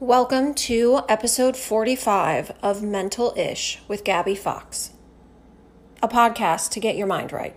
Welcome to episode 45 of Mental Ish with Gabby Fox, a podcast to get your mind right.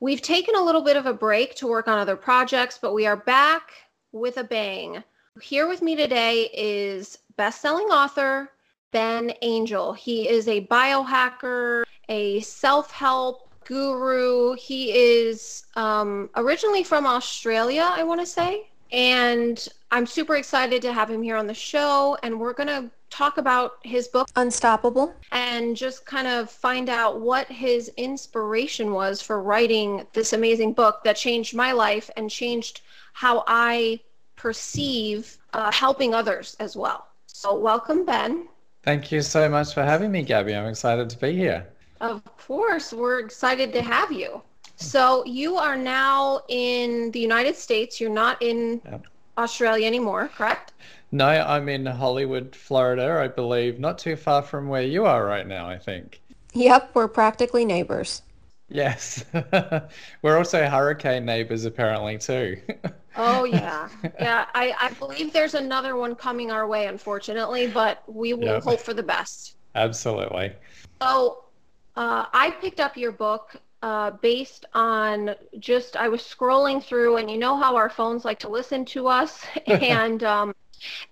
We've taken a little bit of a break to work on other projects, but we are back with a bang. Here with me today is best-selling author Ben Angel. He is a biohacker, a self-help guru. He is um, originally from Australia, I want to say. And I'm super excited to have him here on the show. And we're going to talk about his book, Unstoppable, and just kind of find out what his inspiration was for writing this amazing book that changed my life and changed how I perceive uh, helping others as well. So, welcome, Ben. Thank you so much for having me, Gabby. I'm excited to be here. Of course, we're excited to have you. So, you are now in the United States. You're not in yep. Australia anymore, correct? No, I'm in Hollywood, Florida, I believe, not too far from where you are right now, I think. Yep, we're practically neighbors. Yes. we're also hurricane neighbors, apparently, too. oh, yeah. Yeah, I, I believe there's another one coming our way, unfortunately, but we will yep. hope for the best. Absolutely. So, uh, I picked up your book uh, based on just I was scrolling through, and you know how our phones like to listen to us, and um,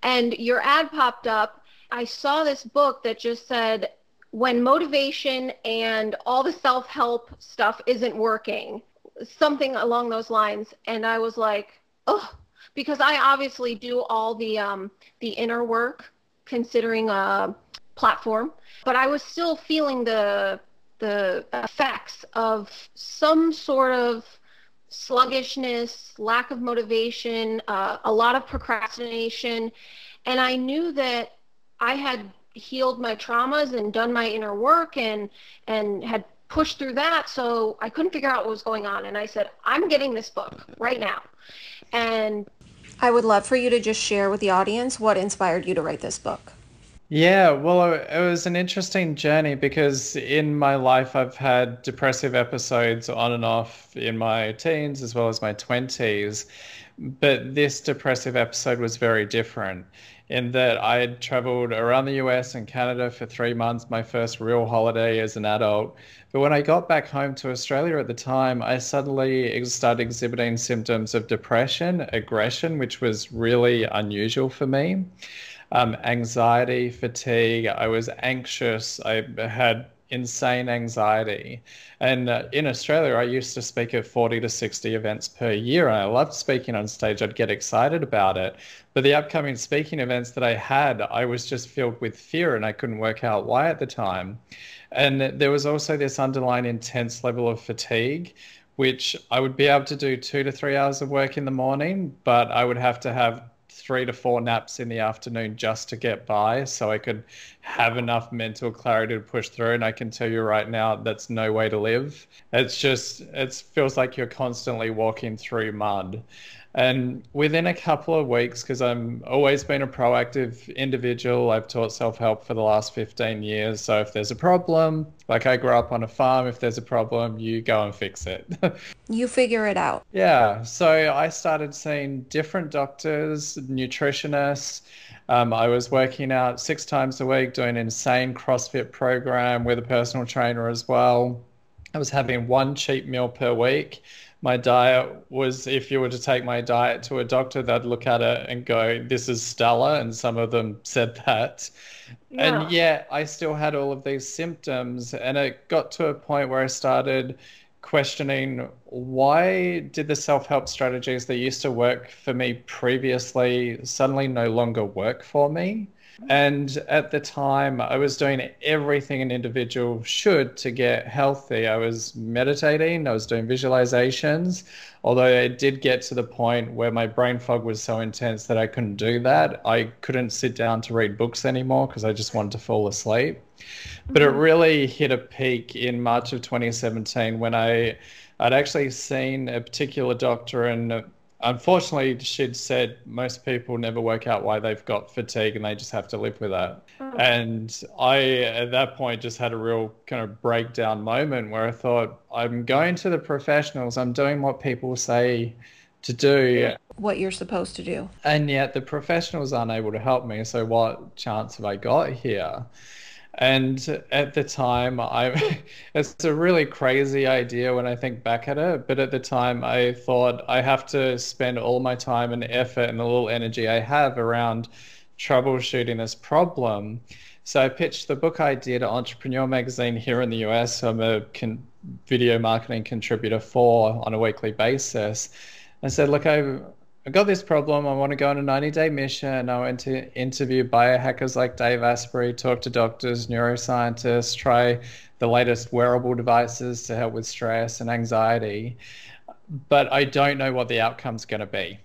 and your ad popped up. I saw this book that just said, when motivation and all the self help stuff isn't working, something along those lines. And I was like, oh, because I obviously do all the um, the inner work, considering a platform, but I was still feeling the the effects of some sort of sluggishness, lack of motivation, uh, a lot of procrastination. And I knew that I had healed my traumas and done my inner work and and had pushed through that so I couldn't figure out what was going on and I said I'm getting this book right now and I would love for you to just share with the audience what inspired you to write this book. Yeah, well, it was an interesting journey because in my life, I've had depressive episodes on and off in my teens as well as my 20s. But this depressive episode was very different in that I had traveled around the US and Canada for three months, my first real holiday as an adult. But when I got back home to Australia at the time, I suddenly started exhibiting symptoms of depression, aggression, which was really unusual for me um, anxiety, fatigue. I was anxious. I had insane anxiety. And uh, in Australia, I used to speak at 40 to 60 events per year, and I loved speaking on stage. I'd get excited about it. But the upcoming speaking events that I had, I was just filled with fear, and I couldn't work out why at the time. And there was also this underlying intense level of fatigue, which I would be able to do two to three hours of work in the morning, but I would have to have three to four naps in the afternoon just to get by so I could have enough mental clarity to push through. And I can tell you right now, that's no way to live. It's just, it feels like you're constantly walking through mud. And within a couple of weeks, because I'm always been a proactive individual, I've taught self help for the last 15 years. So if there's a problem, like I grew up on a farm, if there's a problem, you go and fix it. you figure it out. Yeah. So I started seeing different doctors, nutritionists. Um, I was working out six times a week, doing an insane CrossFit program with a personal trainer as well. I was having one cheap meal per week my diet was if you were to take my diet to a doctor, they'd look at it and go, This is stellar. And some of them said that. Yeah. And yet I still had all of these symptoms. And it got to a point where I started questioning why did the self-help strategies that used to work for me previously suddenly no longer work for me and at the time, I was doing everything an individual should to get healthy. I was meditating, I was doing visualizations, although it did get to the point where my brain fog was so intense that I couldn't do that. I couldn't sit down to read books anymore because I just wanted to fall asleep. But it mm-hmm. really hit a peak in March of 2017 when I I'd actually seen a particular doctor and unfortunately, she'd said most people never work out why they've got fatigue and they just have to live with that. Oh. And I, at that point, just had a real kind of breakdown moment where I thought, I'm going to the professionals, I'm doing what people say to do. What you're supposed to do. And yet the professionals aren't able to help me. So, what chance have I got here? And at the time, I it's a really crazy idea when I think back at it. But at the time, I thought I have to spend all my time and effort and the little energy I have around troubleshooting this problem. So I pitched the book idea to Entrepreneur Magazine here in the US. I'm a con- video marketing contributor for on a weekly basis. I said, look, I I got this problem. I want to go on a 90 day mission. I went to interview biohackers like Dave Asprey, talk to doctors, neuroscientists, try the latest wearable devices to help with stress and anxiety. But I don't know what the outcome's going to be.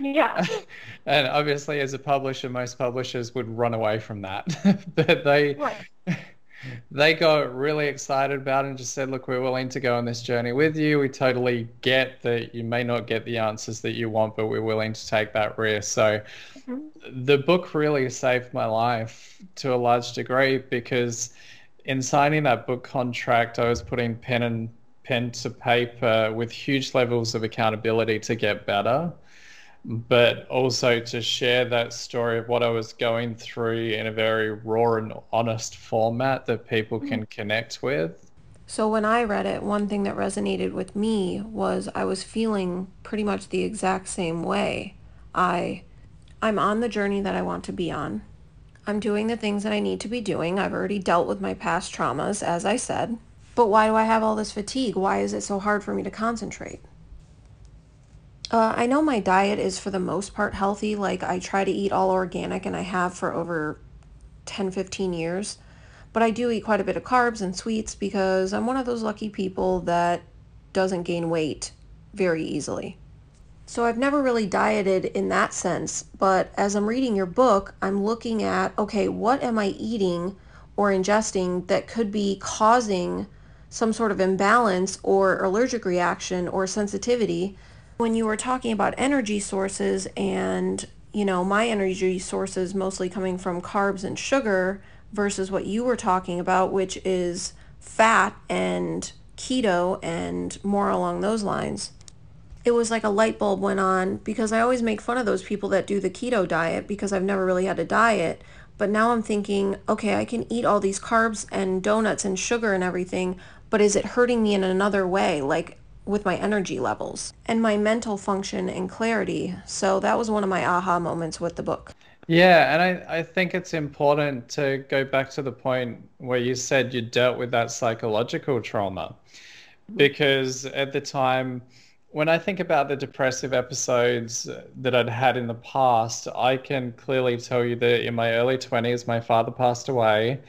yeah. and obviously, as a publisher, most publishers would run away from that. but they. Right they got really excited about it and just said, look, we're willing to go on this journey with you. We totally get that you may not get the answers that you want, but we're willing to take that risk. So mm-hmm. the book really saved my life to a large degree because in signing that book contract, I was putting pen and pen to paper with huge levels of accountability to get better but also to share that story of what I was going through in a very raw and honest format that people can mm-hmm. connect with. So when I read it, one thing that resonated with me was I was feeling pretty much the exact same way. I I'm on the journey that I want to be on. I'm doing the things that I need to be doing. I've already dealt with my past traumas as I said. But why do I have all this fatigue? Why is it so hard for me to concentrate? Uh, I know my diet is for the most part healthy. Like I try to eat all organic and I have for over 10, 15 years. But I do eat quite a bit of carbs and sweets because I'm one of those lucky people that doesn't gain weight very easily. So I've never really dieted in that sense. But as I'm reading your book, I'm looking at, okay, what am I eating or ingesting that could be causing some sort of imbalance or allergic reaction or sensitivity when you were talking about energy sources and, you know, my energy sources mostly coming from carbs and sugar versus what you were talking about, which is fat and keto and more along those lines. It was like a light bulb went on because I always make fun of those people that do the keto diet because I've never really had a diet. But now I'm thinking, okay, I can eat all these carbs and donuts and sugar and everything, but is it hurting me in another way? Like, with my energy levels and my mental function and clarity. So that was one of my aha moments with the book. Yeah, and I, I think it's important to go back to the point where you said you dealt with that psychological trauma. Mm-hmm. Because at the time, when I think about the depressive episodes that I'd had in the past, I can clearly tell you that in my early 20s, my father passed away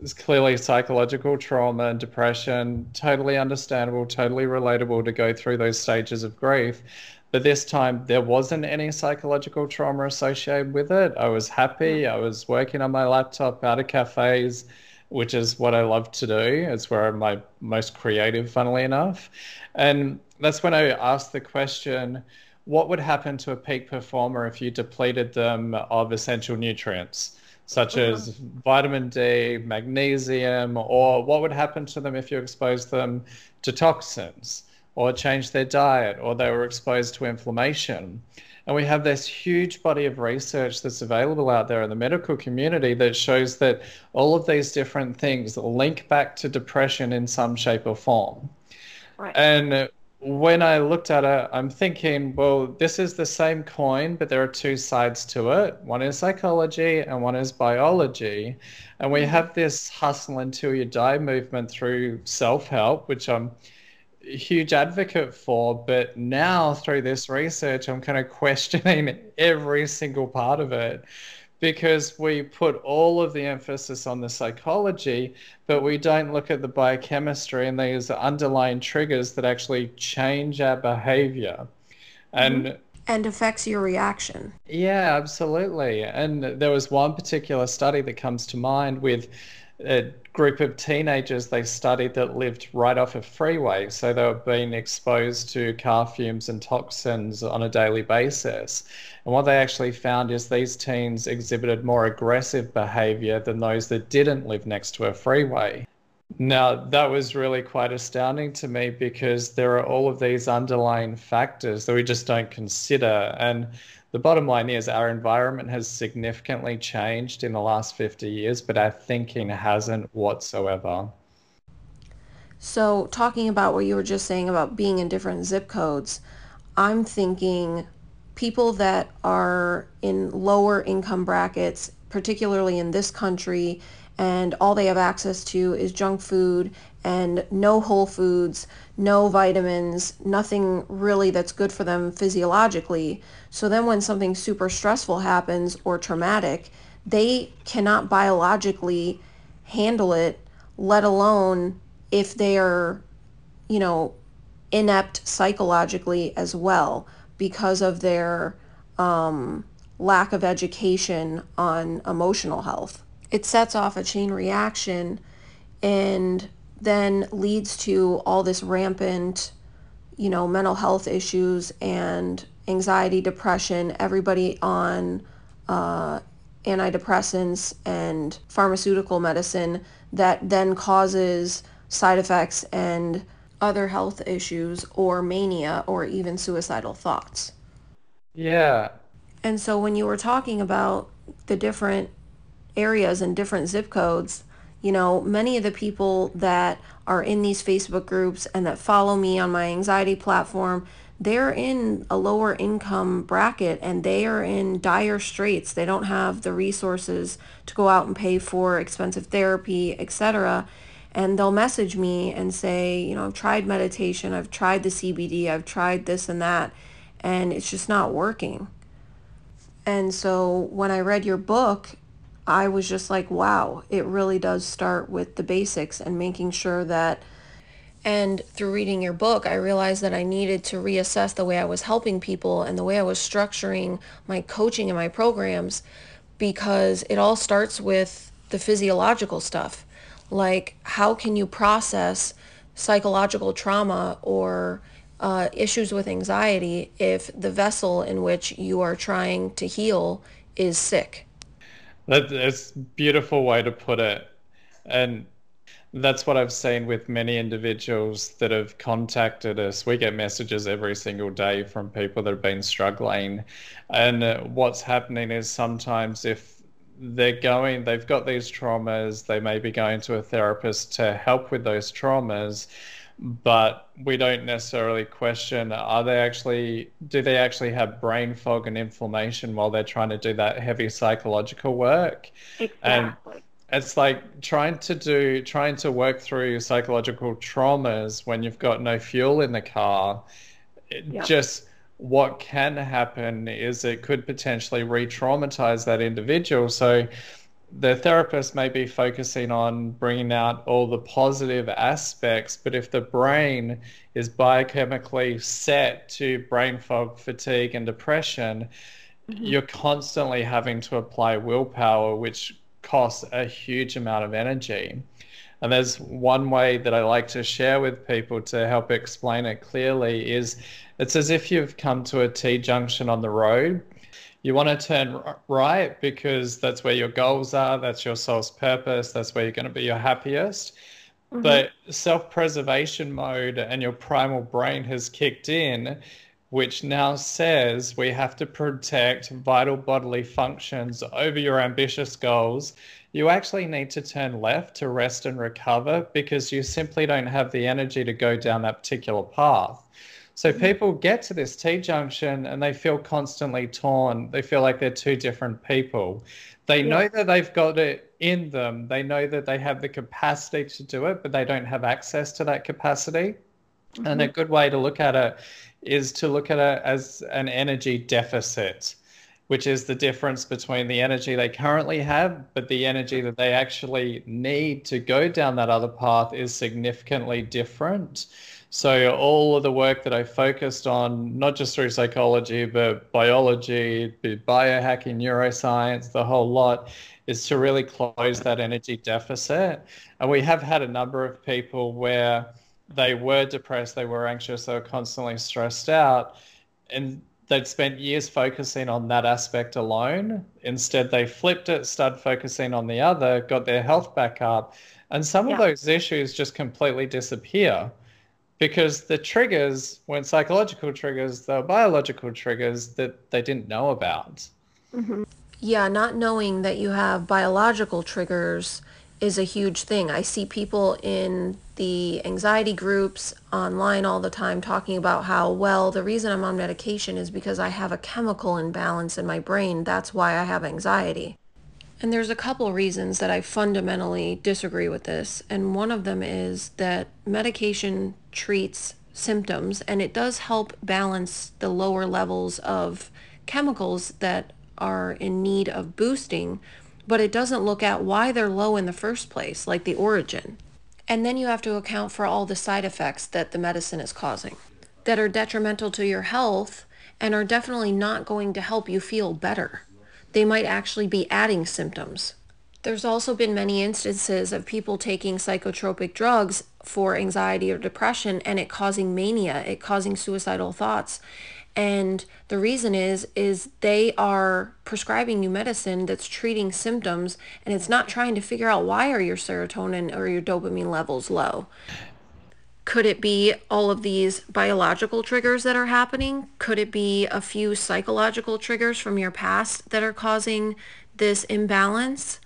there's clearly psychological trauma and depression, totally understandable, totally relatable to go through those stages of grief. But this time, there wasn't any psychological trauma associated with it. I was happy. Hmm. I was working on my laptop out of cafes, which is what I love to do. It's where I'm my most creative, funnily enough. And that's when I asked the question what would happen to a peak performer if you depleted them of essential nutrients? Such uh-huh. as vitamin D, magnesium, or what would happen to them if you exposed them to toxins or changed their diet or they were exposed to inflammation. And we have this huge body of research that's available out there in the medical community that shows that all of these different things link back to depression in some shape or form. Right. And when I looked at it, I'm thinking, well, this is the same coin, but there are two sides to it. One is psychology and one is biology. And we mm-hmm. have this hustle until you die movement through self help, which I'm a huge advocate for. But now through this research, I'm kind of questioning every single part of it because we put all of the emphasis on the psychology, but we don't look at the biochemistry and these underlying triggers that actually change our behavior. And mm-hmm. and affects your reaction. Yeah, absolutely. And there was one particular study that comes to mind with a group of teenagers they studied that lived right off a freeway. So they were being exposed to car fumes and toxins on a daily basis. And what they actually found is these teens exhibited more aggressive behavior than those that didn't live next to a freeway. Now, that was really quite astounding to me because there are all of these underlying factors that we just don't consider. And the bottom line is our environment has significantly changed in the last 50 years, but our thinking hasn't whatsoever. So, talking about what you were just saying about being in different zip codes, I'm thinking people that are in lower income brackets, particularly in this country, and all they have access to is junk food and no whole foods, no vitamins, nothing really that's good for them physiologically. So then when something super stressful happens or traumatic, they cannot biologically handle it, let alone if they are, you know, inept psychologically as well because of their um, lack of education on emotional health it sets off a chain reaction and then leads to all this rampant, you know, mental health issues and anxiety, depression, everybody on uh, antidepressants and pharmaceutical medicine that then causes side effects and other health issues or mania or even suicidal thoughts. Yeah. And so when you were talking about the different areas and different zip codes, you know, many of the people that are in these Facebook groups and that follow me on my anxiety platform, they're in a lower income bracket and they are in dire straits. They don't have the resources to go out and pay for expensive therapy, etc. And they'll message me and say, you know, I've tried meditation, I've tried the CBD, I've tried this and that, and it's just not working. And so when I read your book I was just like, wow, it really does start with the basics and making sure that. And through reading your book, I realized that I needed to reassess the way I was helping people and the way I was structuring my coaching and my programs because it all starts with the physiological stuff. Like, how can you process psychological trauma or uh, issues with anxiety if the vessel in which you are trying to heal is sick? That's a beautiful way to put it. And that's what I've seen with many individuals that have contacted us. We get messages every single day from people that have been struggling. And uh, what's happening is sometimes if they're going, they've got these traumas, they may be going to a therapist to help with those traumas but we don't necessarily question are they actually do they actually have brain fog and inflammation while they're trying to do that heavy psychological work exactly. and it's like trying to do trying to work through psychological traumas when you've got no fuel in the car yep. just what can happen is it could potentially re-traumatize that individual so the therapist may be focusing on bringing out all the positive aspects, but if the brain is biochemically set to brain fog, fatigue, and depression, mm-hmm. you're constantly having to apply willpower, which costs a huge amount of energy. And there's one way that I like to share with people to help explain it clearly is it's as if you've come to a T junction on the road you want to turn right because that's where your goals are, that's your soul's purpose, that's where you're going to be your happiest. Mm-hmm. But self preservation mode and your primal brain has kicked in, which now says we have to protect vital bodily functions over your ambitious goals. You actually need to turn left to rest and recover because you simply don't have the energy to go down that particular path. So people get to this T junction and they feel constantly torn. They feel like they're two different people. They yeah. know that they've got it in them. They know that they have the capacity to do it, but they don't have access to that capacity. Mm-hmm. And a mm-hmm. good way to look at it is to look at it as an energy deficit. which is the difference between the energy they currently have, but the energy that they actually need to go down that other path is significantly different. So all of the work that I focused on, not just through psychology, but biology, biohacking, neuroscience, the whole lot, is to really close that energy deficit. And we have had a number of people where they were depressed, they were anxious, they were constantly stressed out, and they'd spent years focusing on that aspect alone. Instead, they flipped it, started focusing on the other, got their health back up, and some yeah. of those issues just completely disappear because the triggers weren't psychological triggers, they were biological triggers that they didn't know about. Mm-hmm. Yeah, not knowing that you have biological triggers is a huge thing. I see people in the anxiety groups online all the time talking about how, well, the reason I'm on medication is because I have a chemical imbalance in my brain. That's why I have anxiety. And there's a couple reasons that I fundamentally disagree with this. And one of them is that medication treats symptoms and it does help balance the lower levels of chemicals that are in need of boosting, but it doesn't look at why they're low in the first place, like the origin. And then you have to account for all the side effects that the medicine is causing that are detrimental to your health and are definitely not going to help you feel better they might actually be adding symptoms. There's also been many instances of people taking psychotropic drugs for anxiety or depression and it causing mania, it causing suicidal thoughts. And the reason is is they are prescribing you medicine that's treating symptoms and it's not trying to figure out why are your serotonin or your dopamine levels low. Could it be all of these biological triggers that are happening? Could it be a few psychological triggers from your past that are causing this imbalance?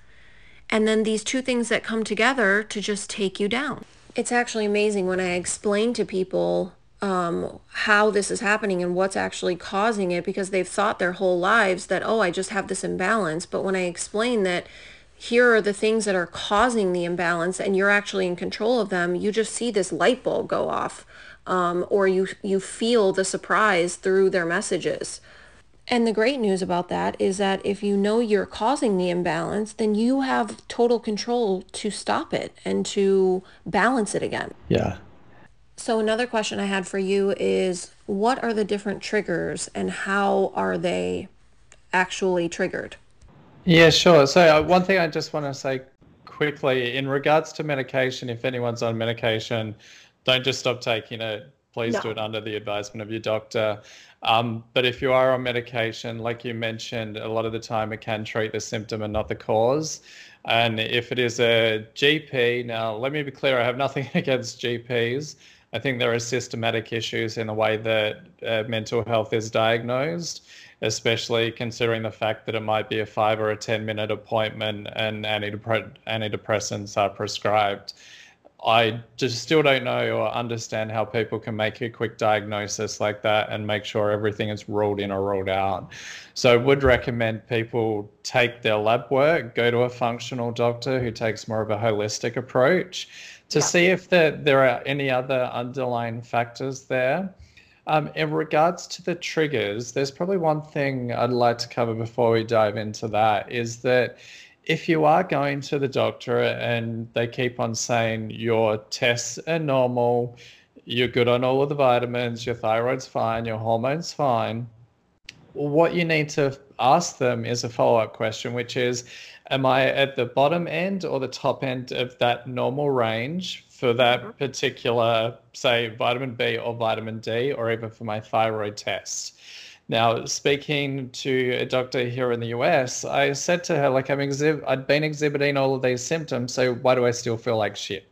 And then these two things that come together to just take you down. It's actually amazing when I explain to people um, how this is happening and what's actually causing it because they've thought their whole lives that, oh, I just have this imbalance. But when I explain that here are the things that are causing the imbalance and you're actually in control of them, you just see this light bulb go off um, or you, you feel the surprise through their messages. And the great news about that is that if you know you're causing the imbalance, then you have total control to stop it and to balance it again. Yeah. So another question I had for you is what are the different triggers and how are they actually triggered? Yeah, sure. So uh, one thing I just want to say quickly in regards to medication, if anyone's on medication, don't just stop taking it. Please no. do it under the advisement of your doctor. Um, but if you are on medication, like you mentioned, a lot of the time it can treat the symptom and not the cause. And if it is a GP, now let me be clear, I have nothing against GPs. I think there are systematic issues in the way that uh, mental health is diagnosed especially considering the fact that it might be a five or a 10 minute appointment and antidepressants are prescribed. I just still don't know or understand how people can make a quick diagnosis like that and make sure everything is ruled in or ruled out. So I would recommend people take their lab work, go to a functional doctor who takes more of a holistic approach to yeah. see if there, there are any other underlying factors there. Um, in regards to the triggers, there's probably one thing I'd like to cover before we dive into that is that if you are going to the doctor and they keep on saying your tests are normal, you're good on all of the vitamins, your thyroid's fine, your hormones fine, what you need to ask them is a follow-up question, which is, am I at the bottom end or the top end of that normal range for that mm-hmm. particular, say, vitamin B or vitamin D, or even for my thyroid test. Now, speaking to a doctor here in the US, I said to her, like, I'm exhib- I'd been exhibiting all of these symptoms, so why do I still feel like shit?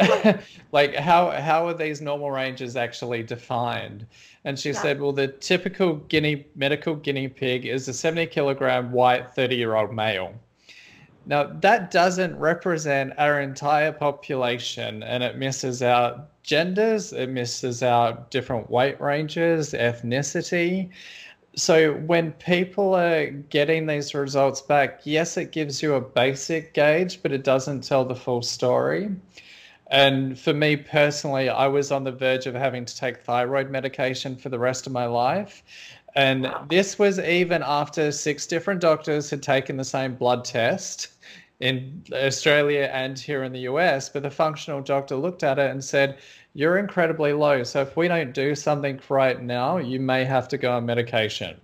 like, how how are these normal ranges actually defined? And she yeah. said, well, the typical guinea medical guinea pig is a 70 kilogram white 30 year old male. Now, that doesn't represent our entire population and it misses out genders, it misses out different weight ranges, ethnicity. So, when people are getting these results back, yes, it gives you a basic gauge, but it doesn't tell the full story. And for me personally, I was on the verge of having to take thyroid medication for the rest of my life. And this was even after six different doctors had taken the same blood test in Australia and here in the US. But the functional doctor looked at it and said, You're incredibly low. So if we don't do something right now, you may have to go on medication.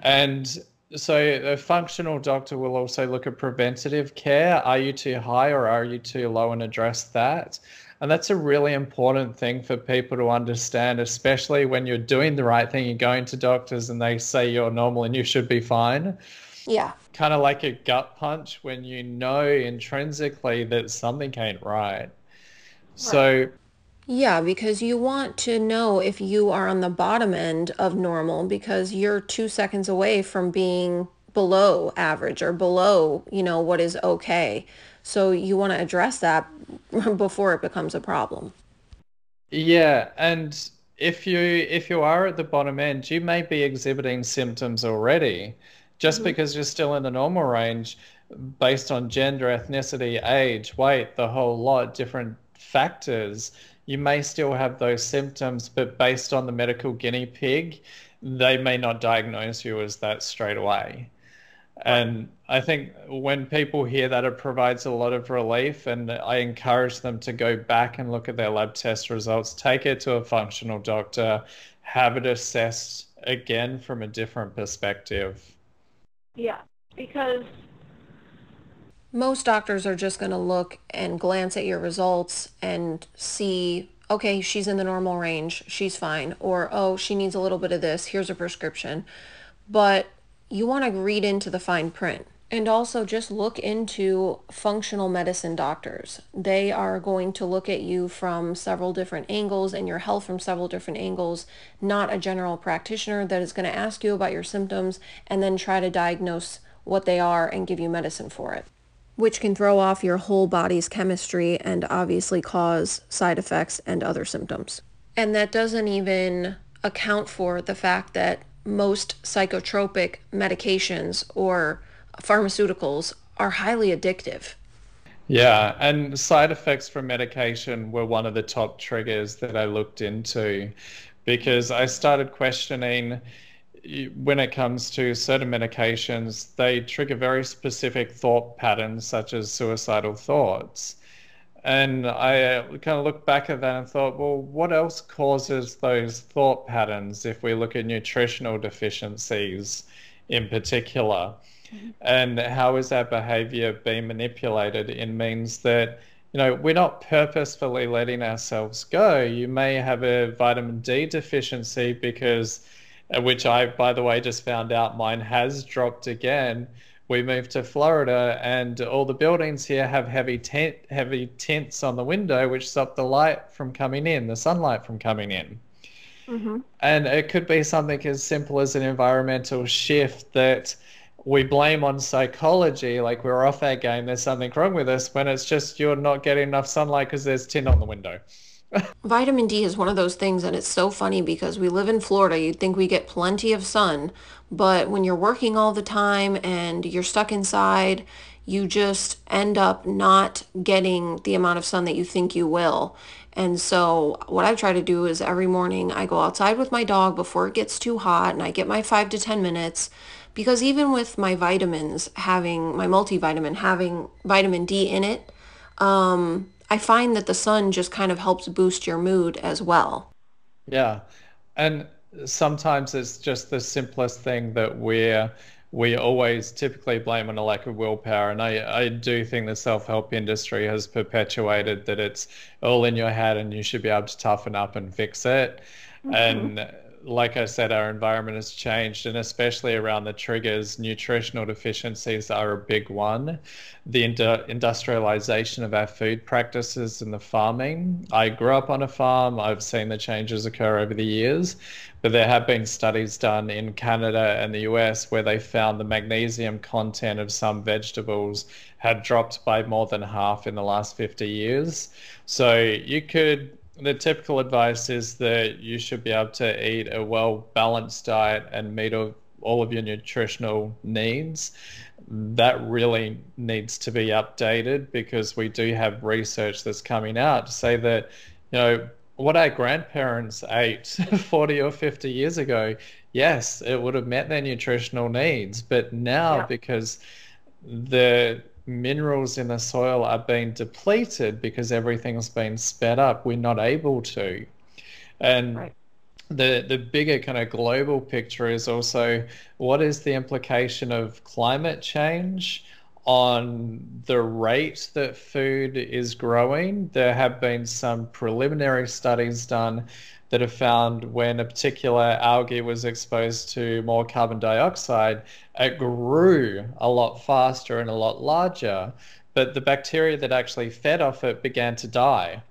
And so a functional doctor will also look at preventative care. Are you too high or are you too low and address that? And that's a really important thing for people to understand, especially when you're doing the right thing. You're going to doctors and they say you're normal and you should be fine. Yeah. Kind of like a gut punch when you know intrinsically that something ain't right. right. So yeah, because you want to know if you are on the bottom end of normal because you're two seconds away from being below average or below, you know, what is okay. So you want to address that before it becomes a problem. Yeah, and if you if you are at the bottom end, you may be exhibiting symptoms already. Just mm-hmm. because you're still in the normal range based on gender, ethnicity, age, weight, the whole lot, different factors you may still have those symptoms, but based on the medical guinea pig, they may not diagnose you as that straight away. And I think when people hear that, it provides a lot of relief. And I encourage them to go back and look at their lab test results, take it to a functional doctor, have it assessed again from a different perspective. Yeah, because most doctors are just going to look and glance at your results and see, okay, she's in the normal range, she's fine, or oh, she needs a little bit of this, here's a prescription. But you want to read into the fine print. And also just look into functional medicine doctors. They are going to look at you from several different angles and your health from several different angles, not a general practitioner that is going to ask you about your symptoms and then try to diagnose what they are and give you medicine for it which can throw off your whole body's chemistry and obviously cause side effects and other symptoms. And that doesn't even account for the fact that most psychotropic medications or pharmaceuticals are highly addictive. Yeah, and side effects from medication were one of the top triggers that I looked into because I started questioning when it comes to certain medications, they trigger very specific thought patterns, such as suicidal thoughts. And I uh, kind of looked back at that and thought, well, what else causes those thought patterns if we look at nutritional deficiencies in particular? Mm-hmm. And how is our behavior being manipulated in means that, you know, we're not purposefully letting ourselves go. You may have a vitamin D deficiency because which I, by the way, just found out mine has dropped again. We moved to Florida, and all the buildings here have heavy tent, heavy tents on the window, which stop the light from coming in, the sunlight from coming in. Mm-hmm. And it could be something as simple as an environmental shift that we blame on psychology, like we're off our game, there's something wrong with us, when it's just you're not getting enough sunlight because there's tin on the window. Vitamin D is one of those things, and it's so funny because we live in Florida. You'd think we get plenty of sun, but when you're working all the time and you're stuck inside, you just end up not getting the amount of sun that you think you will. And so, what I try to do is every morning I go outside with my dog before it gets too hot and I get my five to 10 minutes. Because even with my vitamins having, my multivitamin having vitamin D in it, um, I find that the sun just kind of helps boost your mood as well. Yeah. And sometimes it's just the simplest thing that we're we always typically blame on a lack of willpower. And I, I do think the self help industry has perpetuated that it's all in your head and you should be able to toughen up and fix it. Mm-hmm. And like I said, our environment has changed, and especially around the triggers, nutritional deficiencies are a big one. The industrialization of our food practices and the farming. I grew up on a farm, I've seen the changes occur over the years, but there have been studies done in Canada and the US where they found the magnesium content of some vegetables had dropped by more than half in the last 50 years. So you could the typical advice is that you should be able to eat a well balanced diet and meet all of your nutritional needs. That really needs to be updated because we do have research that's coming out to say that, you know, what our grandparents ate 40 or 50 years ago, yes, it would have met their nutritional needs. But now, yeah. because the minerals in the soil are being depleted because everything's been sped up, we're not able to. And right. the the bigger kind of global picture is also what is the implication of climate change on the rate that food is growing. There have been some preliminary studies done that have found when a particular algae was exposed to more carbon dioxide, it grew a lot faster and a lot larger. But the bacteria that actually fed off it began to die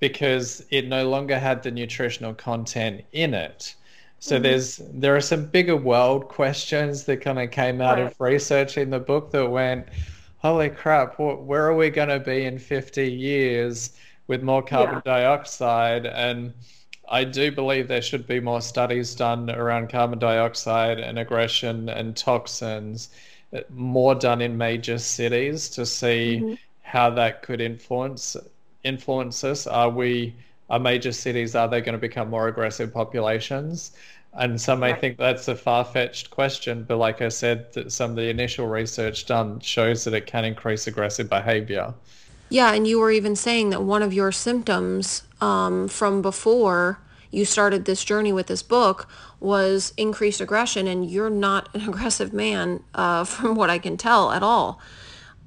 because it no longer had the nutritional content in it. So mm-hmm. there's there are some bigger world questions that kind of came out right. of researching the book that went, holy crap, where are we going to be in 50 years with more carbon yeah. dioxide? And I do believe there should be more studies done around carbon dioxide and aggression and toxins, uh, more done in major cities to see mm-hmm. how that could influence influence us. Are we are major cities, are they going to become more aggressive populations? And some may right. think that's a far fetched question, but like I said, that some of the initial research done shows that it can increase aggressive behavior. Yeah, and you were even saying that one of your symptoms um, from before you started this journey with this book was increased aggression, and you're not an aggressive man, uh, from what I can tell at all.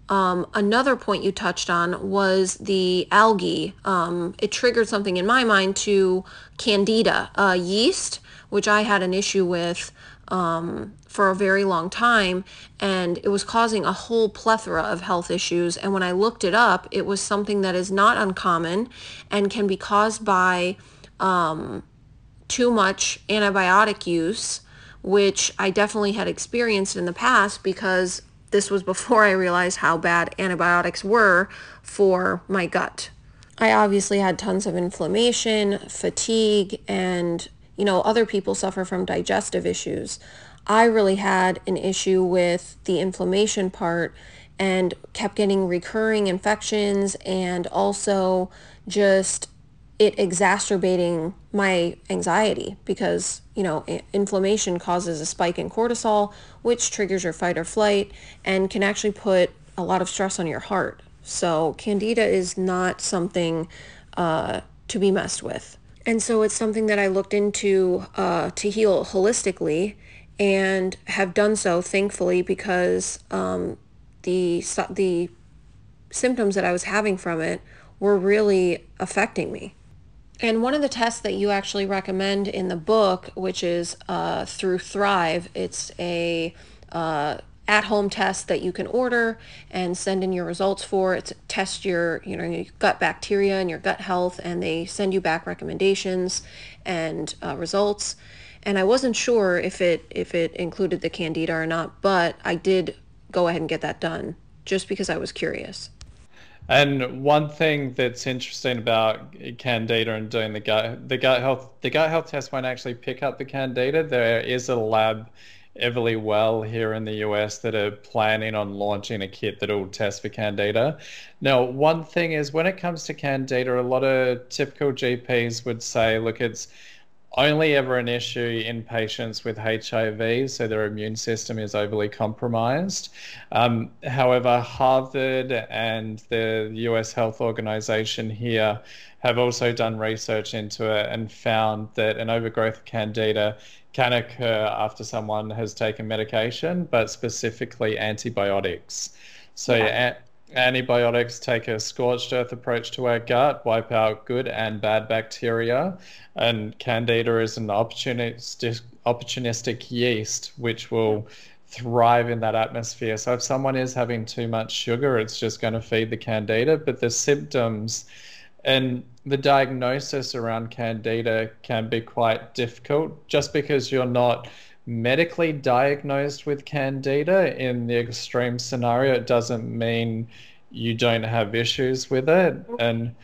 Um, another point you touched on was the algae. Um, it triggered something in my mind to candida uh, yeast, which I had an issue with um, for a very long time, and it was causing a whole plethora of health issues. And when I looked it up, it was something that is not uncommon and can be caused by um, too much antibiotic use, which I definitely had experienced in the past because this was before I realized how bad antibiotics were for my gut. I obviously had tons of inflammation, fatigue, and you know, other people suffer from digestive issues. I really had an issue with the inflammation part and kept getting recurring infections and also just it exacerbating my anxiety because you know inflammation causes a spike in cortisol which triggers your fight or flight and can actually put a lot of stress on your heart. So candida is not something uh, to be messed with. And so it's something that i looked into uh, to heal holistically and have done so thankfully because um, the the symptoms that i was having from it were really affecting me and one of the tests that you actually recommend in the book, which is uh, through Thryve, it's a uh, at-home test that you can order and send in your results for. It's test your, you know, your gut bacteria and your gut health, and they send you back recommendations and uh, results. And I wasn't sure if it if it included the candida or not, but I did go ahead and get that done just because I was curious. And one thing that's interesting about candida and doing the gut the gut health the gut health test won't actually pick up the candida. There is a lab, Everlywell here in the US, that are planning on launching a kit that will test for candida. Now, one thing is when it comes to candida, a lot of typical GPs would say, look, it's only ever an issue in patients with HIV, so their immune system is overly compromised. Um, however, Harvard and the US Health Organization here have also done research into it and found that an overgrowth of candida can occur after someone has taken medication, but specifically antibiotics. So, yeah antibiotics take a scorched earth approach to our gut, wipe out good and bad bacteria, and candida is an opportunistic, opportunistic yeast which will thrive in that atmosphere. So if someone is having too much sugar, it's just going to feed the candida, but the symptoms and the diagnosis around candida can be quite difficult just because you're not medically diagnosed with candida in the extreme scenario, it doesn't mean you don't have issues with it. And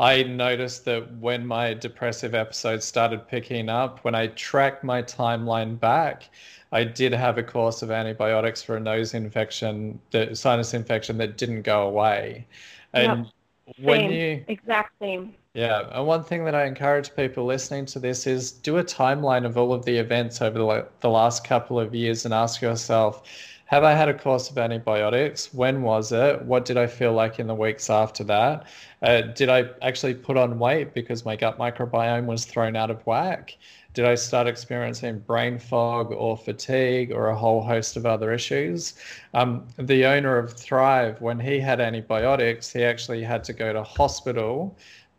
I noticed that when my depressive episodes started picking up, when I tracked my timeline back, I did have a course of antibiotics for a nose infection, the sinus infection that didn't go away. And yep. when you exact same Yeah, and one thing that I encourage people listening to this is do a timeline of all of the events over the, the last couple of years and ask yourself, have I had a course of antibiotics? When was it? What did I feel like in the weeks after that? Uh, did I actually put on weight because my gut microbiome was thrown out of whack? Did I start experiencing brain fog or fatigue or a whole host of other issues? Um, the owner of Thryve, when he had antibiotics, he actually had to go to hospital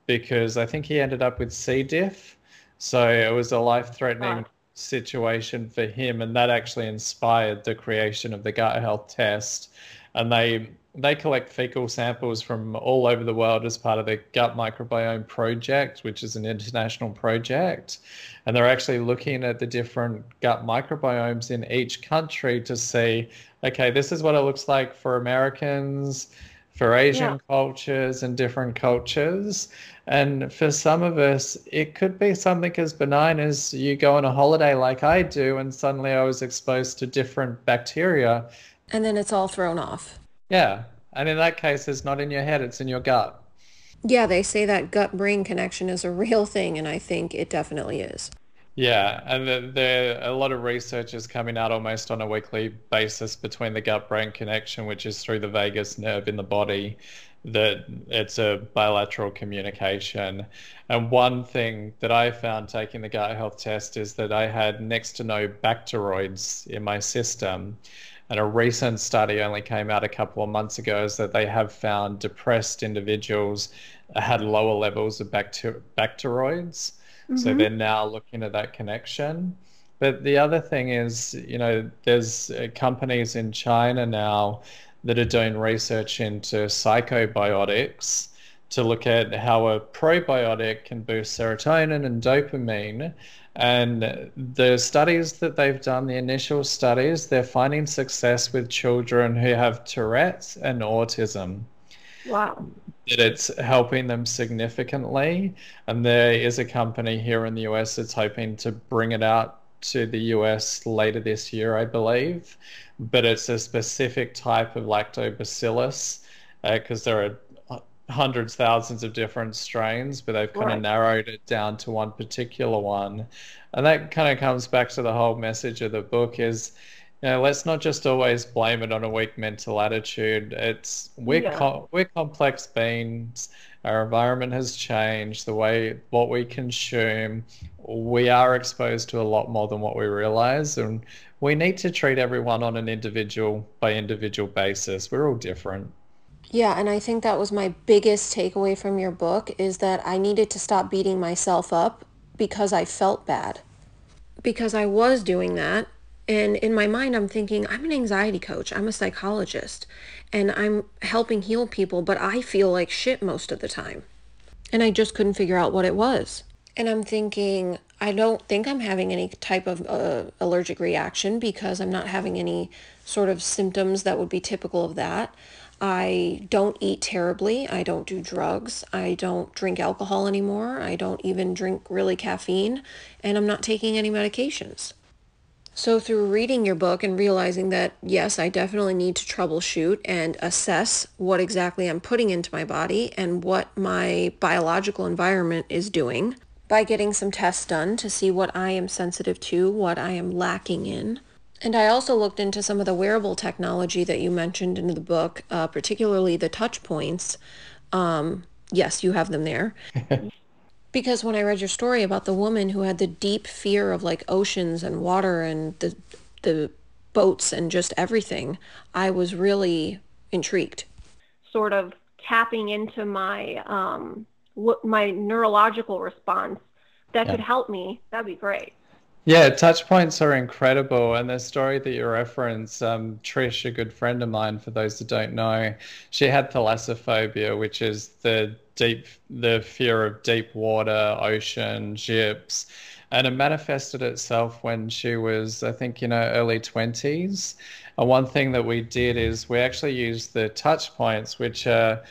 because I think he ended up with C. diff. So it was a life threatening situation for him. And that actually inspired the creation of the gut health test. And they they collect fecal samples from all over the world as part of the Gut Microbiome Project, which is an international project. And they're actually looking at the different gut microbiomes in each country to see, okay, this is what it looks like for Americans, for Asian yeah. cultures and different cultures. And for some of us, it could be something as benign as you go on a holiday like I do, and suddenly I was exposed to different bacteria. And then it's all thrown off. Yeah. And in that case, it's not in your head, it's in your gut. Yeah, they say that gut brain connection is a real thing, and I think it definitely is. Yeah, and there are a lot of research is coming out almost on a weekly basis between the gut brain connection, which is through the vagus nerve in the body, that it's a bilateral communication. And one thing that I found taking the gut health test is that I had next to no bacteroids in my system. And a recent study only came out a couple of months ago is that they have found depressed individuals had lower levels of bacter- bacteroids. Mm-hmm. So they're now looking at that connection. But the other thing is, you know, there's uh, companies in China now that are doing research into psychobiotics to look at how a probiotic can boost serotonin and dopamine. And the studies that they've done, the initial studies, they're finding success with children who have Tourette's and autism. Wow that it's helping them significantly. And there is a company here in the US that's hoping to bring it out to the US later this year, I believe. But it's a specific type of lactobacillus because uh, there are hundreds, thousands of different strains, but they've kind right. of narrowed it down to one particular one. And that kind of comes back to the whole message of the book is you know, let's not just always blame it on a weak mental attitude. It's we're yeah. com- we're complex beings. Our environment has changed. The way what we consume, we are exposed to a lot more than what we realize, and we need to treat everyone on an individual by individual basis. We're all different. Yeah, and I think that was my biggest takeaway from your book is that I needed to stop beating myself up because I felt bad. Because I was doing that and in my mind, I'm thinking, I'm an anxiety coach, I'm a psychologist, and I'm helping heal people, but I feel like shit most of the time. And I just couldn't figure out what it was. And I'm thinking, I don't think I'm having any type of uh, allergic reaction because I'm not having any sort of symptoms that would be typical of that. I don't eat terribly. I don't do drugs. I don't drink alcohol anymore. I don't even drink really caffeine. And I'm not taking any medications. So, through reading your book and realizing that, yes, I definitely need to troubleshoot and assess what exactly I'm putting into my body and what my biological environment is doing by getting some tests done to see what I am sensitive to, what I am lacking in. And I also looked into some of the wearable technology that you mentioned in the book, uh, particularly the touch points. Um, yes, you have them there. Because when I read your story about the woman who had the deep fear of like oceans and water and the the boats and just everything, I was really intrigued. Sort of tapping into my um my neurological response that yeah. could help me. That'd be great. Yeah, touch points are incredible. And the story that you reference, um, Trish, a good friend of mine, for those that don't know, she had thalassophobia, which is the deep the fear of deep water, ocean, ships. And it manifested itself when she was, I think, in her early 20s. And one thing that we did is we actually used the touch points, which are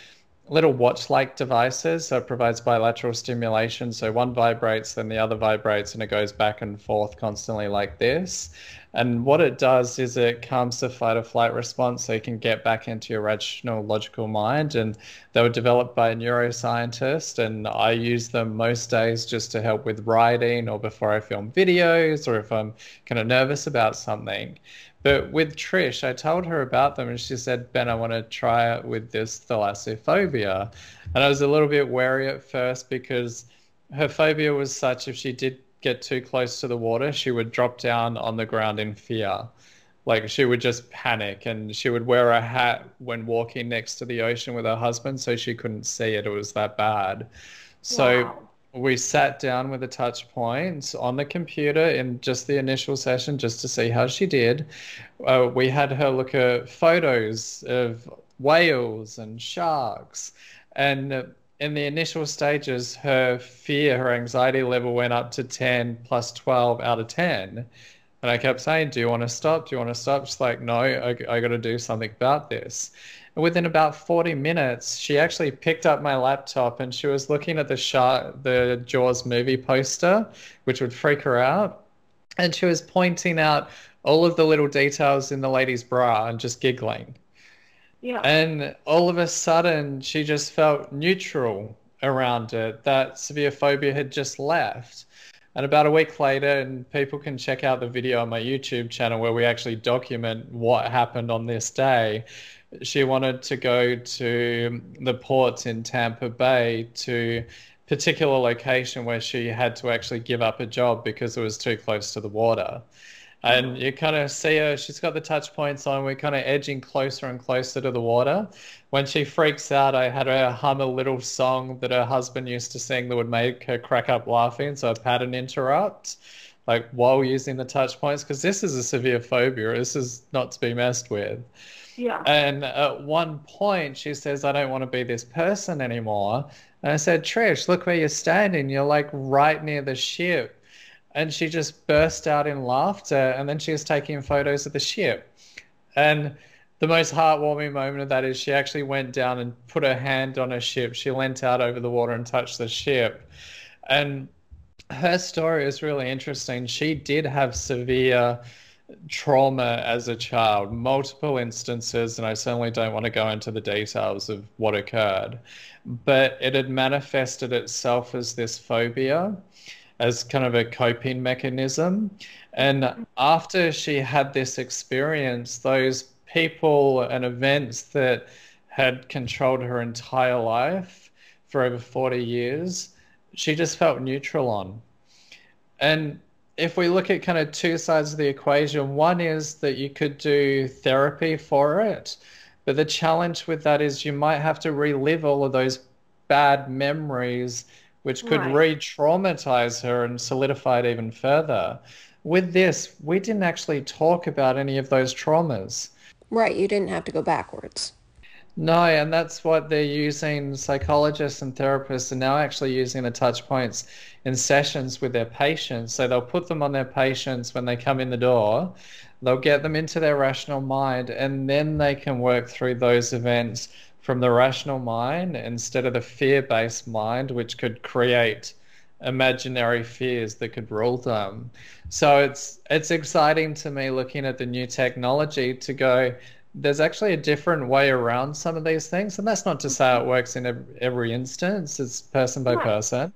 little watch-like devices. So it provides bilateral stimulation. So one vibrates, then the other vibrates, and it goes back and forth constantly like this. And what it does is it calms the fight or flight response so you can get back into your rational, logical mind. And they were developed by a neuroscientist, and I use them most days just to help with writing or before I film videos or if I'm kind of nervous about something. But with Trish, I told her about them and she said, Ben, I want to try it with this thalassophobia. And I was a little bit wary at first because her phobia was such if she did get too close to the water, she would drop down on the ground in fear. Like she would just panic and she would wear a hat when walking next to the ocean with her husband so she couldn't see it. It was that bad. So wow. we sat down with the touch points on the computer in just the initial session just to see how she did. Uh, we had her look at photos of whales and sharks and in the initial stages, her fear, her anxiety level went up to 10 plus 12 out of 10. And I kept saying, Do you want to stop? Do you want to stop? She's like, No, I, I got to do something about this. And within about 40 minutes, she actually picked up my laptop and she was looking at the shot, the Jaws movie poster, which would freak her out. And she was pointing out all of the little details in the lady's bra and just giggling. Yeah. And all of a sudden, she just felt neutral around it. That severe phobia had just left. And about a week later, and people can check out the video on my YouTube channel where we actually document what happened on this day. She wanted to go to the ports in Tampa Bay to particular location where she had to actually give up a job because it was too close to the water. And you kind of see her, she's got the touch points on. We're kind of edging closer and closer to the water. When she freaks out, I had her hum a little song that her husband used to sing that would make her crack up laughing. So I've had an interrupt, like while using the touch points, because this is a severe phobia. This is not to be messed with. Yeah. And at one point, she says, I don't want to be this person anymore. And I said, Trish, look where you're standing. You're like right near the ship and she just burst out in laughter and then she was taking photos of the ship. And the most heartwarming moment of that is she actually went down and put her hand on a ship. She leant out over the water and touched the ship. And her story is really interesting. She did have severe trauma as a child multiple instances and i certainly don't want to go into the details of what occurred. But it had manifested itself as this phobia as kind of a coping mechanism. And after she had this experience, those people and events that had controlled her entire life for over 40 years, she just felt neutral on. And if we look at kind of two sides of the equation, one is that you could do therapy for it. But the challenge with that is you might have to relive all of those bad memories which could right. re traumatize her and solidify it even further. With this, we didn't actually talk about any of those traumas. Right, you didn't have to go backwards. No, and that's what they're using. Psychologists and therapists are now actually using the touch points in sessions with their patients. So they'll put them on their patients when they come in the door, they'll get them into their rational mind, and then they can work through those events from the rational mind instead of the fear based mind, which could create imaginary fears that could rule them. So it's it's exciting to me looking at the new technology to go there's actually a different way around some of these things and that's not to say it works in every instance it's person by person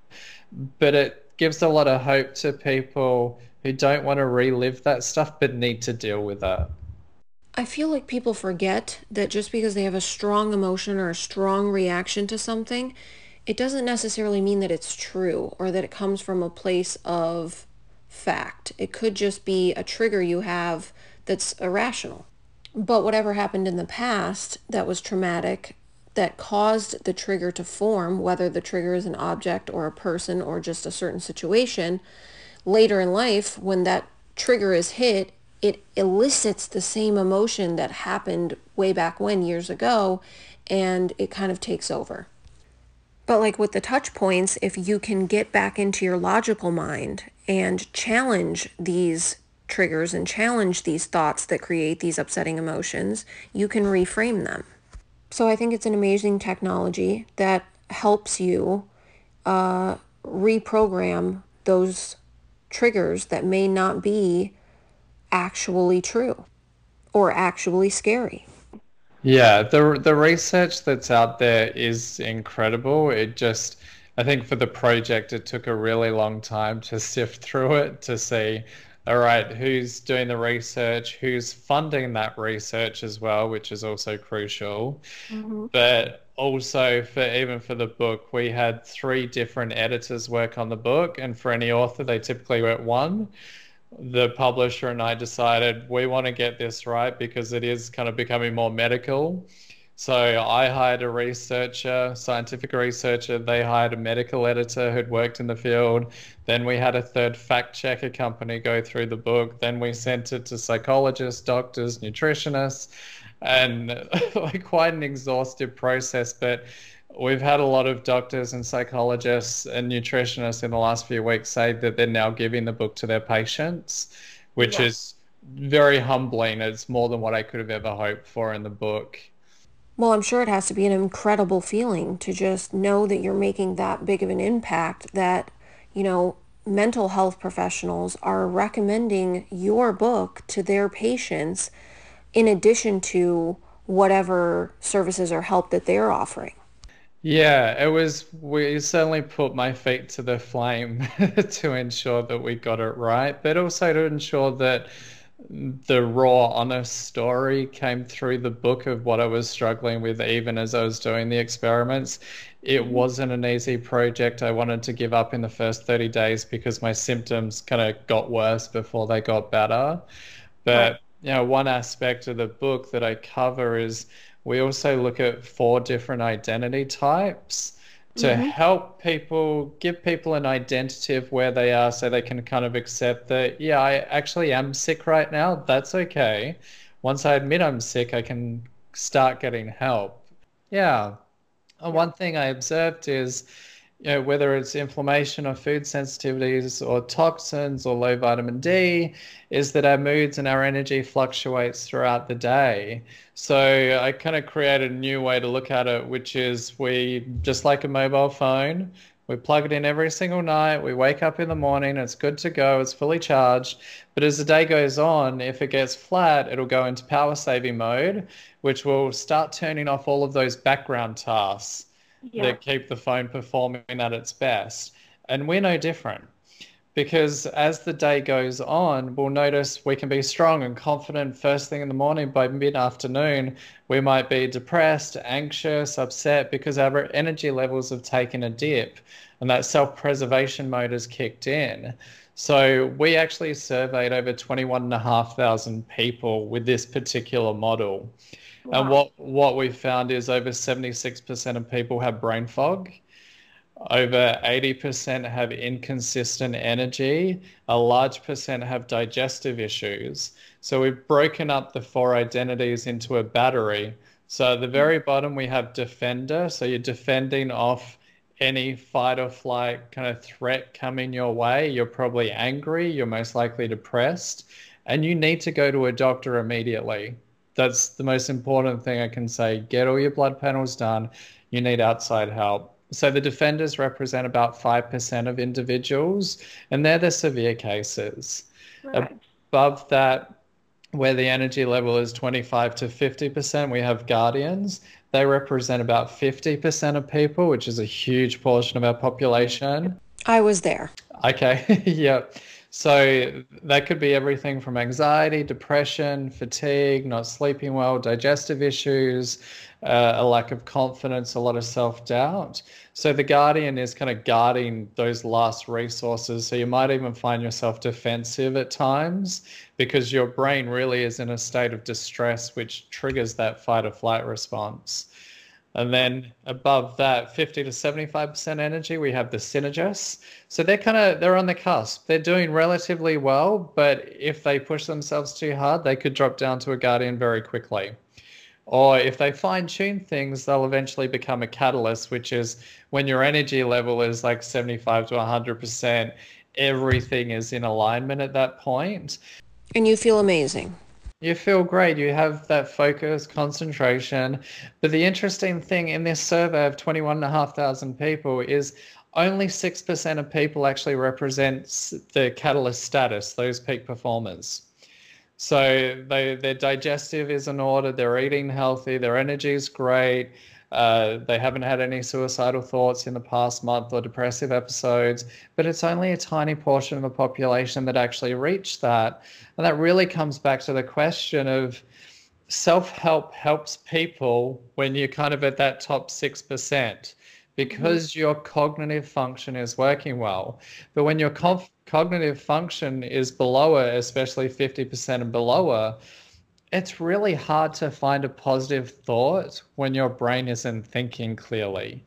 but it gives a lot of hope to people who don't want to relive that stuff but need to deal with that I feel like people forget that just because they have a strong emotion or a strong reaction to something, it doesn't necessarily mean that it's true or that it comes from a place of fact. It could just be a trigger you have that's irrational. But whatever happened in the past that was traumatic, that caused the trigger to form, whether the trigger is an object or a person or just a certain situation, later in life, when that trigger is hit, it elicits the same emotion that happened way back when years ago and it kind of takes over. But like with the touch points, if you can get back into your logical mind and challenge these triggers and challenge these thoughts that create these upsetting emotions, you can reframe them. So I think it's an amazing technology that helps you uh, reprogram those triggers that may not be actually true or actually scary. Yeah, the the research that's out there is incredible. It just I think for the project it took a really long time to sift through it to see all right, who's doing the research, who's funding that research as well, which is also crucial. Mm-hmm. But also for even for the book, we had three different editors work on the book, and for any author, they typically work one. The publisher and I decided we want to get this right because it is kind of becoming more medical. So I hired a researcher, scientific researcher. They hired a medical editor who'd worked in the field. Then we had a third fact checker company go through the book. Then we sent it to psychologists, doctors, nutritionists, and like quite an exhaustive process. But we've had a lot of doctors and psychologists and nutritionists in the last few weeks say that they're now giving the book to their patients, which is very humbling. It's more than what I could have ever hoped for in the book. Well, I'm sure it has to be an incredible feeling to just know that you're making that big of an impact that, you know, mental health professionals are recommending your book to their patients in addition to whatever services or help that they're offering. Yeah, it was, we certainly put my feet to the flame to ensure that we got it right, but also to ensure that the raw, honest story came through the book of what I was struggling with, even as I was doing the experiments. It mm-hmm. wasn't an easy project. I wanted to give up in the first 30 days because my symptoms kind of got worse before they got better. But, right. you know, one aspect of the book that I cover is we also look at four different identity types to mm-hmm. help people give people an identity of where they are so they can kind of accept that yeah i actually am sick right now that's okay once i admit i'm sick i can start getting help yeah, yeah. one thing i observed is you know, whether it's inflammation or food sensitivities or toxins or low vitamin D, is that our moods and our energy fluctuates throughout the day. So I kind of created a new way to look at it, which is we just like a mobile phone, we plug it in every single night. We wake up in the morning, it's good to go, it's fully charged. But as the day goes on, if it gets flat, it'll go into power saving mode, which will start turning off all of those background tasks yeah. that keep the phone performing at its best. And we're no different because as the day goes on, we'll notice we can be strong and confident first thing in the morning. By mid afternoon, we might be depressed, anxious, upset because our energy levels have taken a dip and that self preservation mode has kicked in. So we actually surveyed over 21,500 people with this particular model. Wow. And what, what we found is over 76% of people have brain fog. Over 80% have inconsistent energy. A large percent have digestive issues. So we've broken up the four identities into a battery. So at the hmm. very bottom, we have defender. So you're defending off any fight or flight kind of threat coming your way. You're probably angry. You're most likely depressed. And you need to go to a doctor immediately that's the most important thing I can say. Get all your blood panels done. You need outside help. So the defenders represent about 5% of individuals, and they're the severe cases. Right. Above that, where the energy level is 25 to 50%, we have guardians. They represent about 50% of people, which is a huge portion of our population. I was there. Okay, yep. So that could be everything from anxiety, depression, fatigue, not sleeping well, digestive issues, uh, a lack of confidence, a lot of self doubt. So the guardian is kind of guarding those last resources. So you might even find yourself defensive at times because your brain really is in a state of distress, which triggers that fight or flight response. And then above that, 50 to 75% energy, we have the synergists. So they're kind of they're on the cusp. They're doing relatively well, but if they push themselves too hard, they could drop down to a guardian very quickly. Or if they fine tune things, they'll eventually become a catalyst, which is when your energy level is like 75 to 100%, everything is in alignment at that point. And you feel amazing. You feel great. You have that focus, concentration. But the interesting thing in this survey of 21,500 people is only 6% of people actually represent the catalyst status, those peak performers. So they their digestive is in order, they're eating healthy, their energy is great. Uh, they haven't had any suicidal thoughts in the past month or depressive episodes, but it's only a tiny portion of the population that actually reach that. And that really comes back to the question of self help helps people when you're kind of at that top 6% because mm-hmm. your cognitive function is working well. But when your conf- cognitive function is below it, especially 50% and below it, it's really hard to find a positive thought when your brain isn't thinking clearly.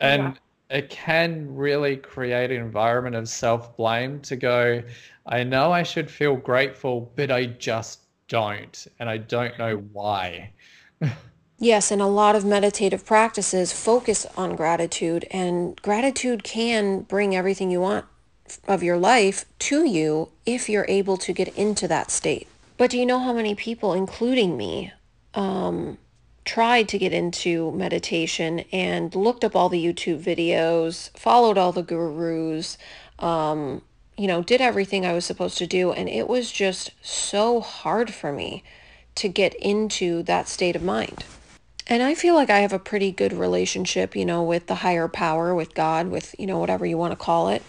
And yeah. it can really create an environment of self blame to go, I know I should feel grateful, but I just don't. And I don't know why. Yes, and a lot of meditative practices focus on gratitude, and gratitude can bring everything you want of your life to you if you're able to get into that state. But do you know how many people, including me, um, tried to get into meditation and looked up all the YouTube videos, followed all the gurus, um, you know, did everything I was supposed to do. And it was just so hard for me to get into that state of mind. And I feel like I have a pretty good relationship, you know, with the higher power, with God, with, you know, whatever you want to call it.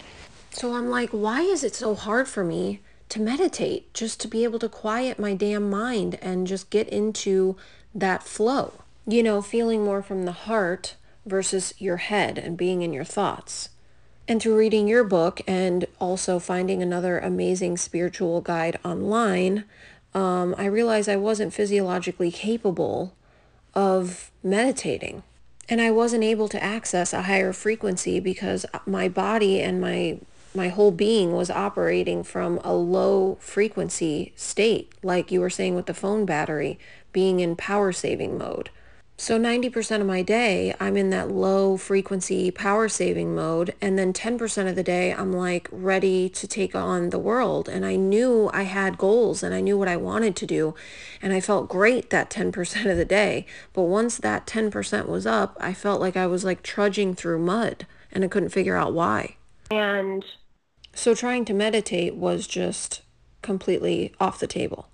So I'm like, why is it so hard for me to meditate, just to be able to quiet my damn mind and just get into that flow? You know, feeling more from the heart versus your head and being in your thoughts. And through reading your book and also finding another amazing spiritual guide online, um, I realized I wasn't physiologically capable of meditating. And I wasn't able to access a higher frequency because my body and my my whole being was operating from a low frequency state, like you were saying with the phone battery, being in power saving mode. So 90% of my day, I'm in that low frequency power saving mode. And then 10% of the day, I'm like ready to take on the world. And I knew I had goals and I knew what I wanted to do. And I felt great that 10% of the day. But once that 10% was up, I felt like I was like trudging through mud and I couldn't figure out why. And so trying to meditate was just completely off the table.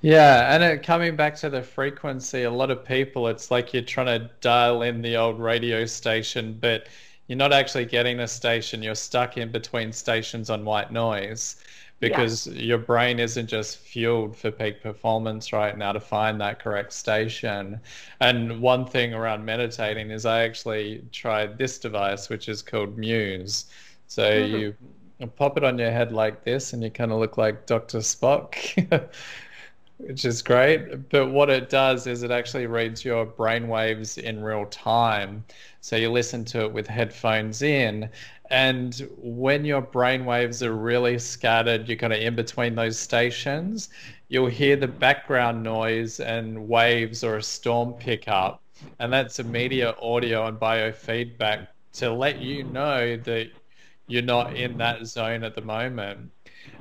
Yeah, and it, coming back to the frequency, a lot of people, it's like you're trying to dial in the old radio station, but you're not actually getting a station. You're stuck in between stations on white noise because yeah. your brain isn't just fueled for peak performance right now to find that correct station. And one thing around meditating is I actually tried this device, which is called Muse. So mm-hmm. you pop it on your head like this, and you kind of look like Dr. Spock. which is great. But what it does is it actually reads your brain waves in real time. So you listen to it with headphones in. And when your brain waves are really scattered, you're kind of in between those stations, you'll hear the background noise and waves or a storm pick up. And that's a media audio and biofeedback to let you know that you're not in that zone at the moment.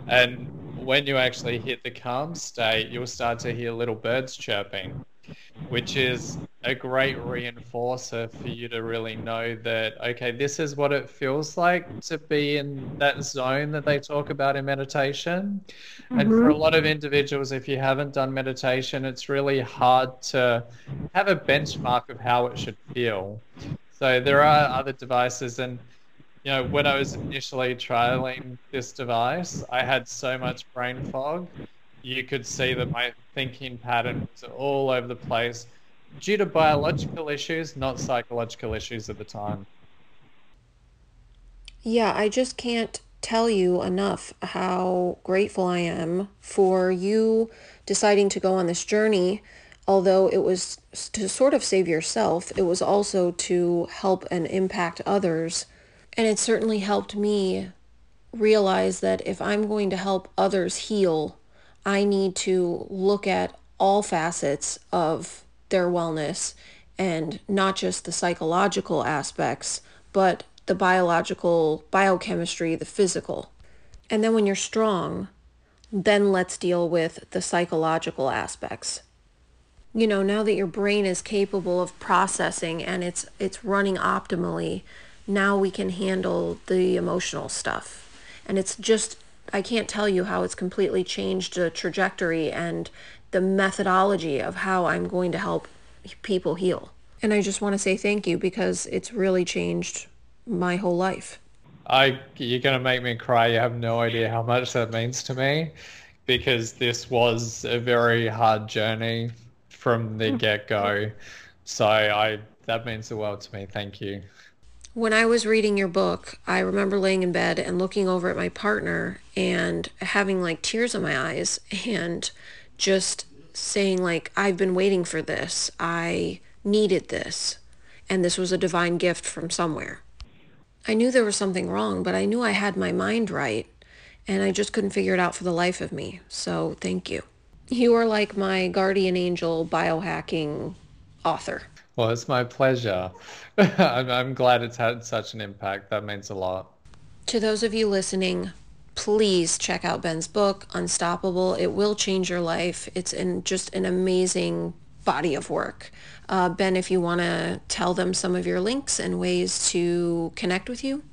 And when you actually hit the calm state, you'll start to hear little birds chirping, which is a great reinforcer for you to really know that, okay, this is what it feels like to be in that zone that they talk about in meditation. Mm-hmm. And for a lot of individuals, if you haven't done meditation, it's really hard to have a benchmark of how it should feel. So there are other devices and you know, when I was initially trialing this device, I had so much brain fog. You could see that my thinking pattern was all over the place due to biological issues, not psychological issues at the time. Yeah, I just can't tell you enough how grateful I am for you deciding to go on this journey. Although it was to sort of save yourself, it was also to help and impact others and it certainly helped me realize that if I'm going to help others heal, I need to look at all facets of their wellness and not just the psychological aspects, but the biological, biochemistry, the physical. And then when you're strong, then let's deal with the psychological aspects. You know, now that your brain is capable of processing and it's it's running optimally, now we can handle the emotional stuff. And it's just I can't tell you how it's completely changed the trajectory and the methodology of how I'm going to help people heal. And I just want to say thank you because it's really changed my whole life. I you're gonna make me cry. You have no idea how much that means to me because this was a very hard journey from the hmm. get go. So I that means the world to me. Thank you. When I was reading your book, I remember laying in bed and looking over at my partner and having like tears in my eyes and just saying like I've been waiting for this. I needed this and this was a divine gift from somewhere. I knew there was something wrong, but I knew I had my mind right and I just couldn't figure it out for the life of me. So thank you. You are like my guardian angel biohacking author. Well, it's my pleasure. I'm, I'm glad it's had such an impact. That means a lot. To those of you listening, please check out Ben's book, Unstoppable. It will change your life. It's in just an amazing body of work. Uh, ben, if you want to tell them some of your links and ways to connect with you.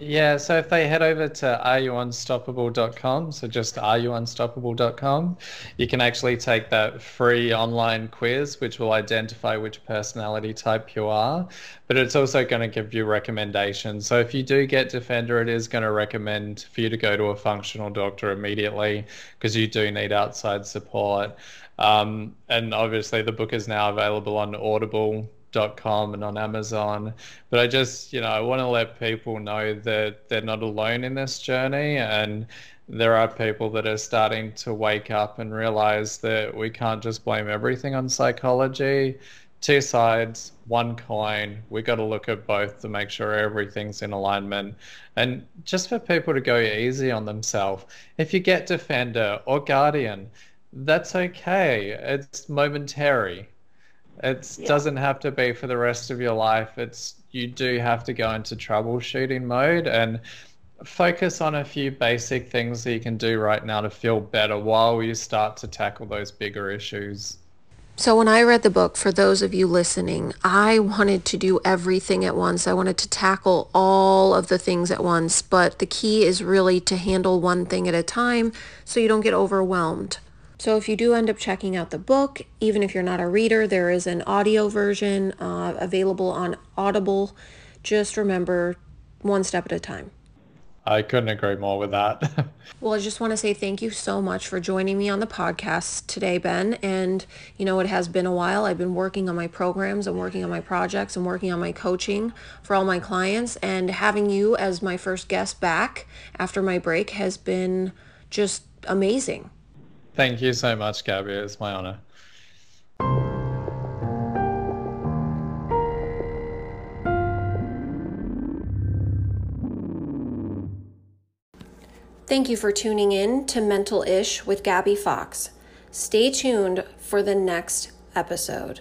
Yeah, so if they head over to areyouunstoppable.com, so just areyouunstoppable.com, you can actually take that free online quiz, which will identify which personality type you are. But it's also going to give you recommendations. So if you do get Defender, it is going to recommend for you to go to a functional doctor immediately because you do need outside support. Um, and obviously, the book is now available on Audible com and on Amazon. But I just, you know, I want to let people know that they're not alone in this journey and there are people that are starting to wake up and realize that we can't just blame everything on psychology. Two sides, one coin. We got to look at both to make sure everything's in alignment. And just for people to go easy on themselves, if you get Defender or Guardian, that's okay. It's momentary it yeah. doesn't have to be for the rest of your life. It's you do have to go into troubleshooting mode and focus on a few basic things that you can do right now to feel better while you start to tackle those bigger issues. So, when I read the book, for those of you listening, I wanted to do everything at once. I wanted to tackle all of the things at once, but the key is really to handle one thing at a time so you don't get overwhelmed. So if you do end up checking out the book, even if you're not a reader, there is an audio version uh, available on Audible. Just remember one step at a time. I couldn't agree more with that. well, I just want to say thank you so much for joining me on the podcast today, Ben. And, you know, it has been a while. I've been working on my programs, I'm working on my projects, I'm working on my coaching for all my clients. And having you as my first guest back after my break has been just amazing. Thank you so much, Gabby. It's my honor. Thank you for tuning in to Mental Ish with Gabby Fox. Stay tuned for the next episode.